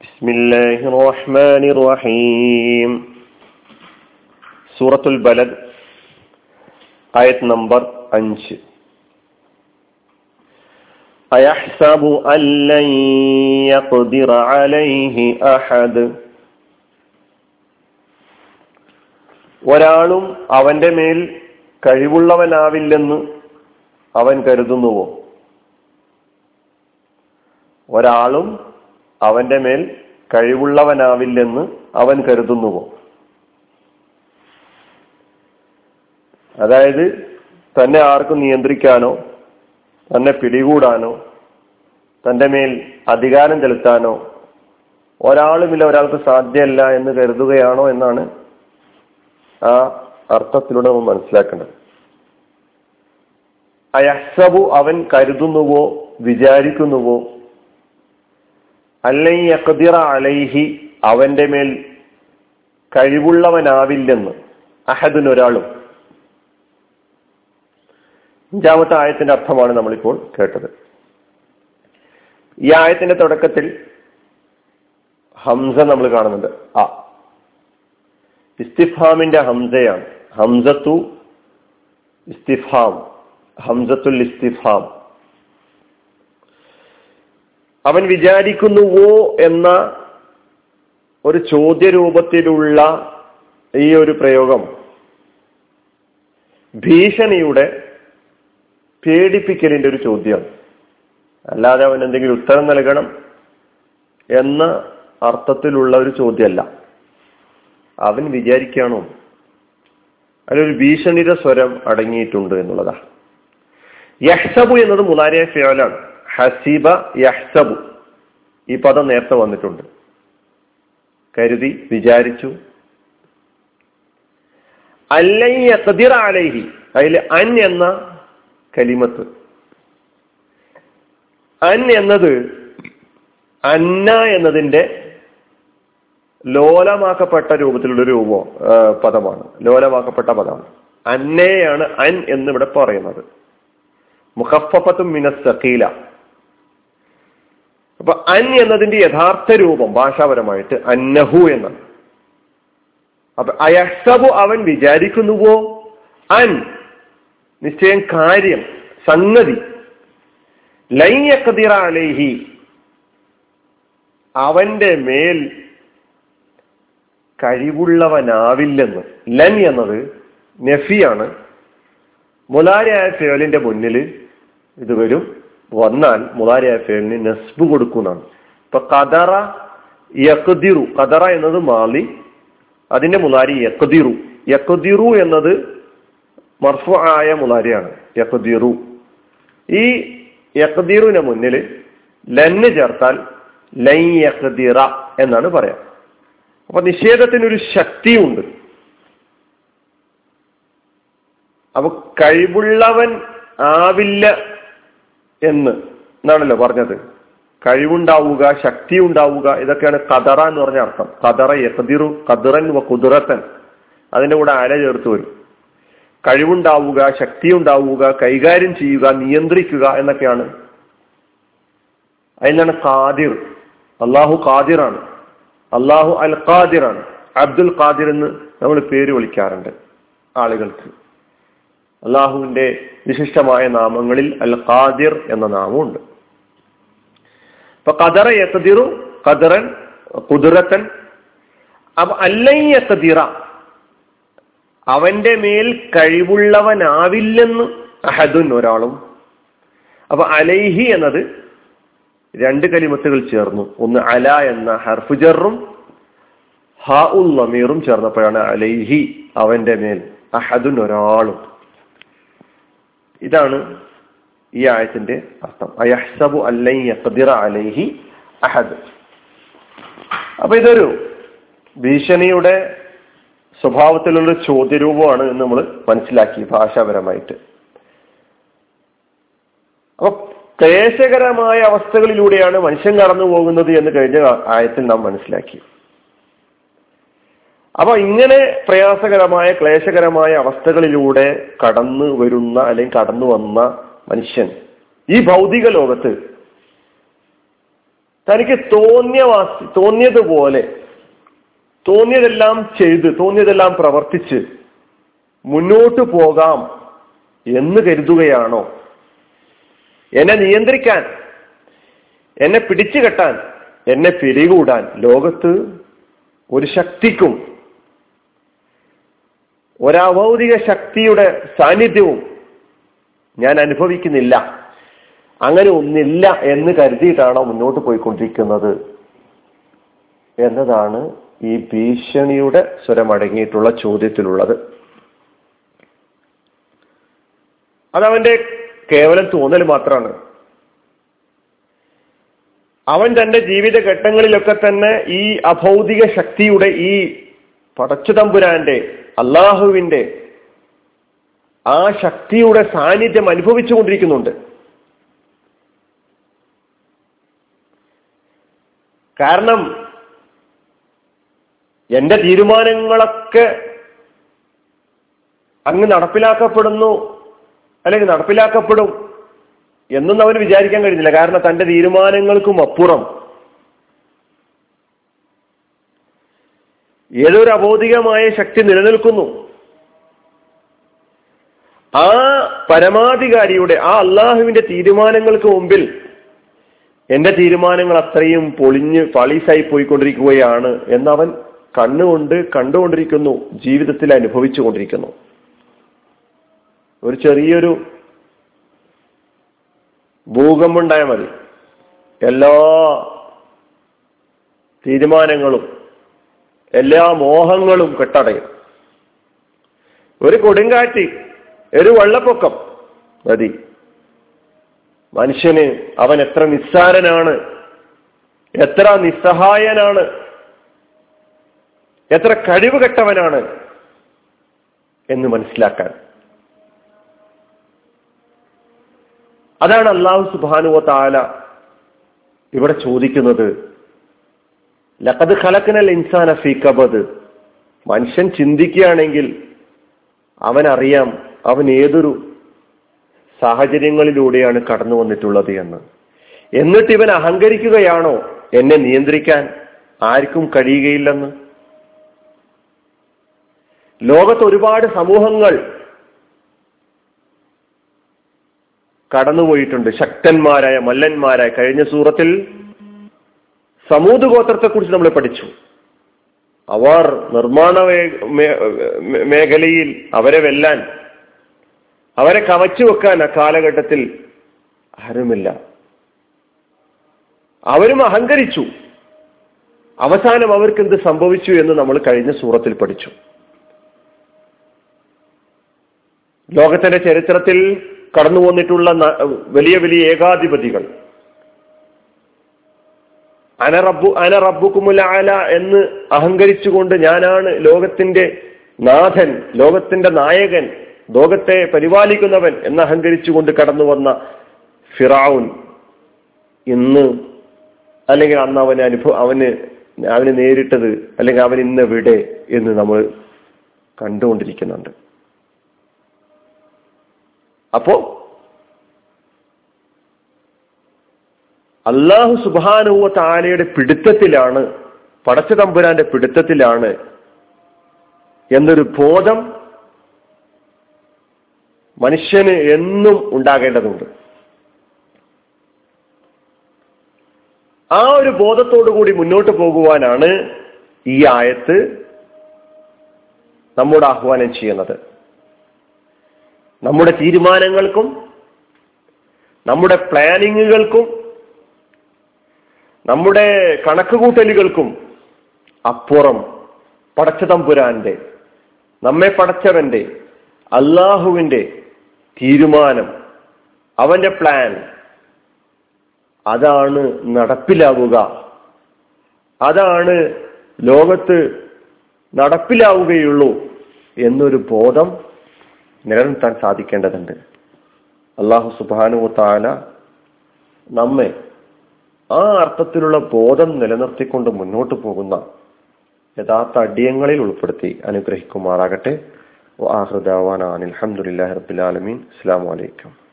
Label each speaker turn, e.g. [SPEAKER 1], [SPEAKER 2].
[SPEAKER 1] بسم الله الرحمن الرحيم سورة البلد آية نمبر അഞ്ച് أيحسب أن لن يقدر عليه أحد ഒരാളും അവന്റെ മേൽ കഴിവുള്ളവനാവില്ലെന്ന് അവൻ കരുതുന്നുവോ ഒരാളും അവന്റെ മേൽ കഴിവുള്ളവനാവില്ലെന്ന് അവൻ കരുതുന്നുവോ? അതായത് തന്നെ ആർക്കും നിയന്ത്രിക്കാനോ തന്നെ പിടികൂടാനോ തന്റെ മേൽ അധികാരം ചെലുത്താനോ ഒരാളുമില്ല ഒരാൾക്ക് സാധ്യമല്ല എന്ന് കരുതുകയാണോ എന്നാണ് ആ അർത്ഥത്തിലൂടെ നമ്മൾ മനസ്സിലാക്കേണ്ടത്. അയസബു അവൻ കരുതുന്നുവോ വിചാരിക്കുന്നുവോ? അല്ലൈ അലൈഹി അവന്റെ മേൽ കഴിവുള്ളവനാവില്ലെന്ന് അഹദിനൊരാളും. അഞ്ചാമത്തെ ആയത്തിന്റെ അർത്ഥമാണ് നമ്മളിപ്പോൾ കേട്ടത്. ഈ ആയത്തിന്റെ തുടക്കത്തിൽ ഹംസ നമ്മൾ കാണുന്നുണ്ട്. ആ ഇസ്തിഫാമിന്റെ ഹംസയാണ്. ഹംസത്തു ഇസ്തിഫാം. ഹംസത്തുൽ ഇസ്തിഫാം. അവൻ വിചാരിക്കുന്നുവോ എന്ന ഒരു ചോദ്യരൂപത്തിലുള്ള ഈ ഒരു പ്രയോഗം ഭീഷണിയുടെ പേടിപ്പിക്കലിന്റെ ഒരു ചോദ്യം. അല്ലാതെ അവൻ എന്തെങ്കിലും ഉത്തരം നൽകണം എന്ന അർത്ഥത്തിലുള്ള ഒരു ചോദ്യമല്ല. അവൻ വിചാരിക്കുകയാണോ? അതിലൊരു ഭീഷണിയുടെ സ്വരം അടങ്ങിയിട്ടുണ്ട് എന്നുള്ളതാ. യഹ്സബു എന്നത് മുതാരിയ ഫിയോലാണ്. ഹസീബ യഹ്സബു. ഈ പദം നേരത്തെ വന്നിട്ടുണ്ട്. കരുതി വിചാരിച്ചു. അല്ലൈ അലൈഹി അതിൽ അൻ എന്ന കലിമത്ത്. അൻ എന്നത് അന്ന എന്നതിന്റെ ലോലമാക്കപ്പെട്ട രൂപത്തിലുള്ള രൂപം പദമാണ്. ലോലമാക്കപ്പെട്ട പദമാണ്. അന്നയാണ് അൻ എന്ന് ഇവിടെ പറയുന്നത്. മുഖഫത്തും മിനസ്സഖീല അപ്പൊ അൻ എന്നതിന്റെ യഥാർത്ഥ രൂപം ഭാഷാപരമായിട്ട് അന്നഹു എന്നാണ്. അപ്പൊ അയസബു അവൻ വിചാരിക്കുന്നുവോ? അൻ നിശ്ചയം കാര്യം സംഗതി. ലൈയക്കതിറ അലേഹി അവന്റെ മേൽ കഴിവുള്ളവനാവില്ലെന്ന്. ലൻ എന്നത് നഫിയാണ്. മുലാരിയായ ഫേലിന്റെ മുന്നിൽ ഇത് വരും. വന്നാൽ മുതാരിയായ ഫേലിന് നസ്ബ് കൊടുക്കുന്നതാണ് ഇപ്പൊ കദറ യക്തിറു കദറ എന്നത് മാളി അതിന്റെ മുതാരി യക്തിറു യക്തിറു എന്നത് മർഫു ആയ മുതാരിയാണ് യക്തിറു ഈ യക്തിറുവിന് മുന്നിൽ ലന്ന് ചേർത്താൽ ലൈ എന്നാണ് പറയാം. അപ്പൊ നിഷേധത്തിനൊരു ശക്തിയുണ്ട്. അപ്പൊ കഴിവുള്ളവൻ ആവില്ല എന്ന്. എന്നാണല്ലോ പറഞ്ഞത്. കഴിവുണ്ടാവുക ശക്തി ഉണ്ടാവുക ഇതൊക്കെയാണ് കതറ എന്ന് പറഞ്ഞ അർത്ഥം. കതറ യഖദിറു കതിറൻ വ കുതിറത്തൻ. അതിന്റെ കൂടെ അല ചേർത്ത് വരും. കഴിവുണ്ടാവുക ശക്തി ഉണ്ടാവുക കൈകാര്യം ചെയ്യുക നിയന്ത്രിക്കുക എന്നൊക്കെയാണ്. അതിനാണ് കാദിർ അള്ളാഹു കാദിറാണ് അള്ളാഹു അൽ ഖാദിറാണ്. അബ്ദുൽ ഖാദിർ എന്ന് നമ്മൾ പേര് വിളിക്കാറുണ്ട് ആളുകൾക്ക്. അള്ളാഹുവിന്റെ വിശിഷ്ടമായ നാമങ്ങളിൽ അൽ ഖാദിർ എന്ന നാമമുണ്ട്. അപ്പൊ കദറ യക്കതിറു കദറൻ കുതിരത്തൻ അപ്പൊ അല്ലയ്യക്കതിറ അവന്റെ മേൽ കഴിവുള്ളവനാവില്ലെന്ന് അഹദുൻ ഒരാളും. അപ്പൊ അലൈഹി എന്നത് രണ്ട് കലിമത്തുകൾ ചേർന്നു. ഒന്ന് അല എന്ന ഹർഫുജറും ഹ ഉൽ നമീറും ചേർന്നപ്പോഴാണ് അലൈഹി അവന്റെ മേൽ അഹദുൻ ഒരാളും. ഇതാണ് ഈ ആയത്തിന്റെ അർത്ഥം. അയഹ്സബു അലൈഹി അഹദ്. അപ്പൊ ഇതൊരു ഭീഷണിയുടെ സ്വഭാവത്തിലുള്ള ചോദ്യരൂപമാണ് എന്ന് നമ്മൾ മനസ്സിലാക്കി ഭാഷാപരമായിട്ട്. അപ്പൊ ക്ലേശകരമായ അവസ്ഥകളിലൂടെയാണ് മനുഷ്യൻ കടന്നു പോകുന്നത് എന്ന് കഴിഞ്ഞ ആയത്തിൽ നാം മനസ്സിലാക്കി. അപ്പൊ ഇങ്ങനെ പ്രയാസകരമായ ക്ലേശകരമായ അവസ്ഥകളിലൂടെ കടന്നു വരുന്ന അല്ലെങ്കിൽ കടന്നു വന്ന മനുഷ്യൻ ഈ ഭൗതിക ലോകത്ത് തനിക്ക് തോന്നിയവാസി തോന്നിയതുപോലെ തോന്നിയതെല്ലാം ചെയ്ത് തോന്നിയതെല്ലാം പ്രവർത്തിച്ച് മുന്നോട്ട് പോകാം എന്ന് കരുതുകയാണോ? എന്നെ നിയന്ത്രിക്കാൻ എന്നെ പിടിച്ചു കെട്ടാൻ എന്നെ പിരികൂടാൻ ലോകത്ത് ഒരു ശക്തിക്കും ഒരഭൗതിക ശക്തിയുടെ സാന്നിധ്യവും ഞാൻ അനുഭവിക്കുന്നില്ല. അങ്ങനെ ഒന്നില്ല എന്ന് കരുതിയിട്ടാണോ മുന്നോട്ട് പോയിക്കൊണ്ടിരിക്കുന്നത്? എന്നതാണ് ഈ ഭീഷണിയുടെ സ്വരമടങ്ങിയിട്ടുള്ള ചോദ്യത്തിലുള്ളത്. അതവന്റെ കേവലം തോന്നൽ മാത്രമാണ്. അവൻ തന്റെ ജീവിത ഘട്ടങ്ങളിലൊക്കെ തന്നെ ഈ അഭൗതിക ശക്തിയുടെ ഈ പടച്ചുതമ്പുരാന്റെ അള്ളാഹുവിന്റെ ആ ശക്തിയുടെ സാന്നിധ്യം അനുഭവിച്ചു കൊണ്ടിരിക്കുന്നുണ്ട് കാരണം എന്റെ തീരുമാനങ്ങളൊക്കെ അങ്ങ് നടപ്പിലാക്കപ്പെടുന്നു അല്ലെങ്കിൽ നടപ്പിലാക്കപ്പെടും എന്നൊന്നും അവന് വിചാരിക്കാൻ കഴിയുന്നില്ല കാരണം തന്റെ തീരുമാനങ്ങൾക്കും അപ്പുറം ഏതൊരു അബോധികമായ ശക്തി നിലനിൽക്കുന്നു? ആ പരമാധികാരിയുടെ ആ അള്ളാഹുവിന്റെ തീരുമാനങ്ങൾക്ക് മുമ്പിൽ എന്റെ തീരുമാനങ്ങൾ അത്രയും പൊളിഞ്ഞ് പളീസായി പോയിക്കൊണ്ടിരിക്കുകയാണ് എന്നവൻ കണ്ണുകൊണ്ട് കണ്ടുകൊണ്ടിരിക്കുന്നു ജീവിതത്തിൽ അനുഭവിച്ചു കൊണ്ടിരിക്കുന്നു ഒരു ചെറിയൊരു ഭൂകമ്പുണ്ടായാൽ മതി. എല്ലാ തീരുമാനങ്ങളും എല്ലാ മോഹങ്ങളും കെട്ടടയും. ഒരു കൊടുങ്കാറ്റ് ഒരു വെള്ളപ്പൊക്കം മതി. മനുഷ്യന് അവൻ എത്ര നിസ്സാരനാണ് എത്ര നിസ്സഹായനാണ് എത്ര കഴിവ് കെട്ടവനാണ് എന്ന് മനസ്സിലാക്കാൻ. അതാണ് അള്ളാഹു സുബാനുവ താല ഇവിടെ ചോദിക്കുന്നത് ലഖദ് ഖലക്കനൽ ഇൻസാന ഫീ കബദ്. മനുഷ്യൻ ചിന്തിക്കുകയാണെങ്കിൽ അവനറിയാം അവൻ ഏതൊരു സാഹചര്യങ്ങളിലൂടെയാണ് കടന്നു വന്നിട്ടുള്ളത് എന്ന്. എന്നിട്ട് ഇവൻ അഹങ്കരിക്കുകയാണോ? എന്നെ നിയന്ത്രിക്കാൻ ആർക്കും കഴിയുകയില്ലെന്ന്. ലോകത്ത് ഒരുപാട് സമൂഹങ്ങൾ കടന്നുപോയിട്ടുണ്ട്. ശക്തന്മാരായ മല്ലന്മാരായ. കഴിഞ്ഞ സൂറത്തിൽ സമൂത് ഗോത്രത്തെ കുറിച്ച് നമ്മൾ പഠിച്ചു. അവർ നിർമ്മാണ മേഖലയിൽ അവരെ വെല്ലാൻ അവരെ കവച്ചു വെക്കാൻ ആ കാലഘട്ടത്തിൽ ആരുമില്ല. അവരും അഹങ്കരിച്ചു. അവസാനം അവർക്ക് എന്ത് സംഭവിച്ചു എന്ന് നമ്മൾ കഴിഞ്ഞ സൂറത്തിൽ പഠിച്ചു. ലോകത്തിന്റെ ചരിത്രത്തിൽ കടന്നു വന്നിട്ടുള്ള വലിയ വലിയ ഏകാധിപതികൾ അനറബു അനറബുക്കുമുല അല എന്ന് അഹങ്കരിച്ചുകൊണ്ട് ഞാനാണ് ലോകത്തിന്റെ നാഥൻ ലോകത്തിന്റെ നായകൻ ലോകത്തെ പരിപാലിക്കുന്നവൻ എന്ന് അഹങ്കരിച്ചുകൊണ്ട് കടന്നു വന്ന ഫിറാവുൻ. ഇന്ന് അല്ലെങ്കിൽ അന്ന് അവന് അനുഭവം അവന് അവന് നേരിട്ടത് അല്ലെങ്കിൽ അവൻ ഇന്ന് എവിടെ എന്ന് നമ്മൾ കണ്ടുകൊണ്ടിരിക്കുന്നുണ്ട്. അപ്പോ അള്ളാഹു സുബാനുവ താലയുടെ പിടുത്തത്തിലാണ് പടച്ച തമ്പുരാന്റെ പിടുത്തത്തിലാണ് എന്നൊരു ബോധം മനുഷ്യന് എന്നും ഉണ്ടാകേണ്ടതുണ്ട്. ആ ഒരു ബോധത്തോടു കൂടി മുന്നോട്ട് പോകുവാനാണ് ഈ ആയത്ത് നമ്മോട് ആഹ്വാനം ചെയ്യുന്നത്. നമ്മുടെ തീരുമാനങ്ങൾക്കും നമ്മുടെ പ്ലാനിങ്ങുകൾക്കും നമ്മുടെ കണക്കുകൂട്ടലുകൾക്കും അപ്പുറം പടച്ച തമ്പുരാന്റെ നമ്മെ പടച്ചവന്റെ അള്ളാഹുവിന്റെ തീരുമാനം അവന്റെ പ്ലാൻ അതാണ് നടപ്പിലാവുക. അതാണ് ലോകത്ത് നടപ്പിലാവുകയുള്ളൂ എന്നൊരു ബോധം നിലനിർത്താൻ സാധിക്കേണ്ടതുണ്ട്. അള്ളാഹു സുബാനു താല നമ്മെ ആ അർത്ഥത്തിലുള്ള ബോധം നിലനിർത്തിക്കൊണ്ട് മുന്നോട്ട് പോകുന്ന യഥാർത്ഥ അടിയങ്ങളിൽ ഉൾപ്പെടുത്തി അനുഗ്രഹിക്കുമാറാകട്ടെ. അലഹമുല്ലാ റബുലാലമീൻ അസ്സാം വലൈക്കും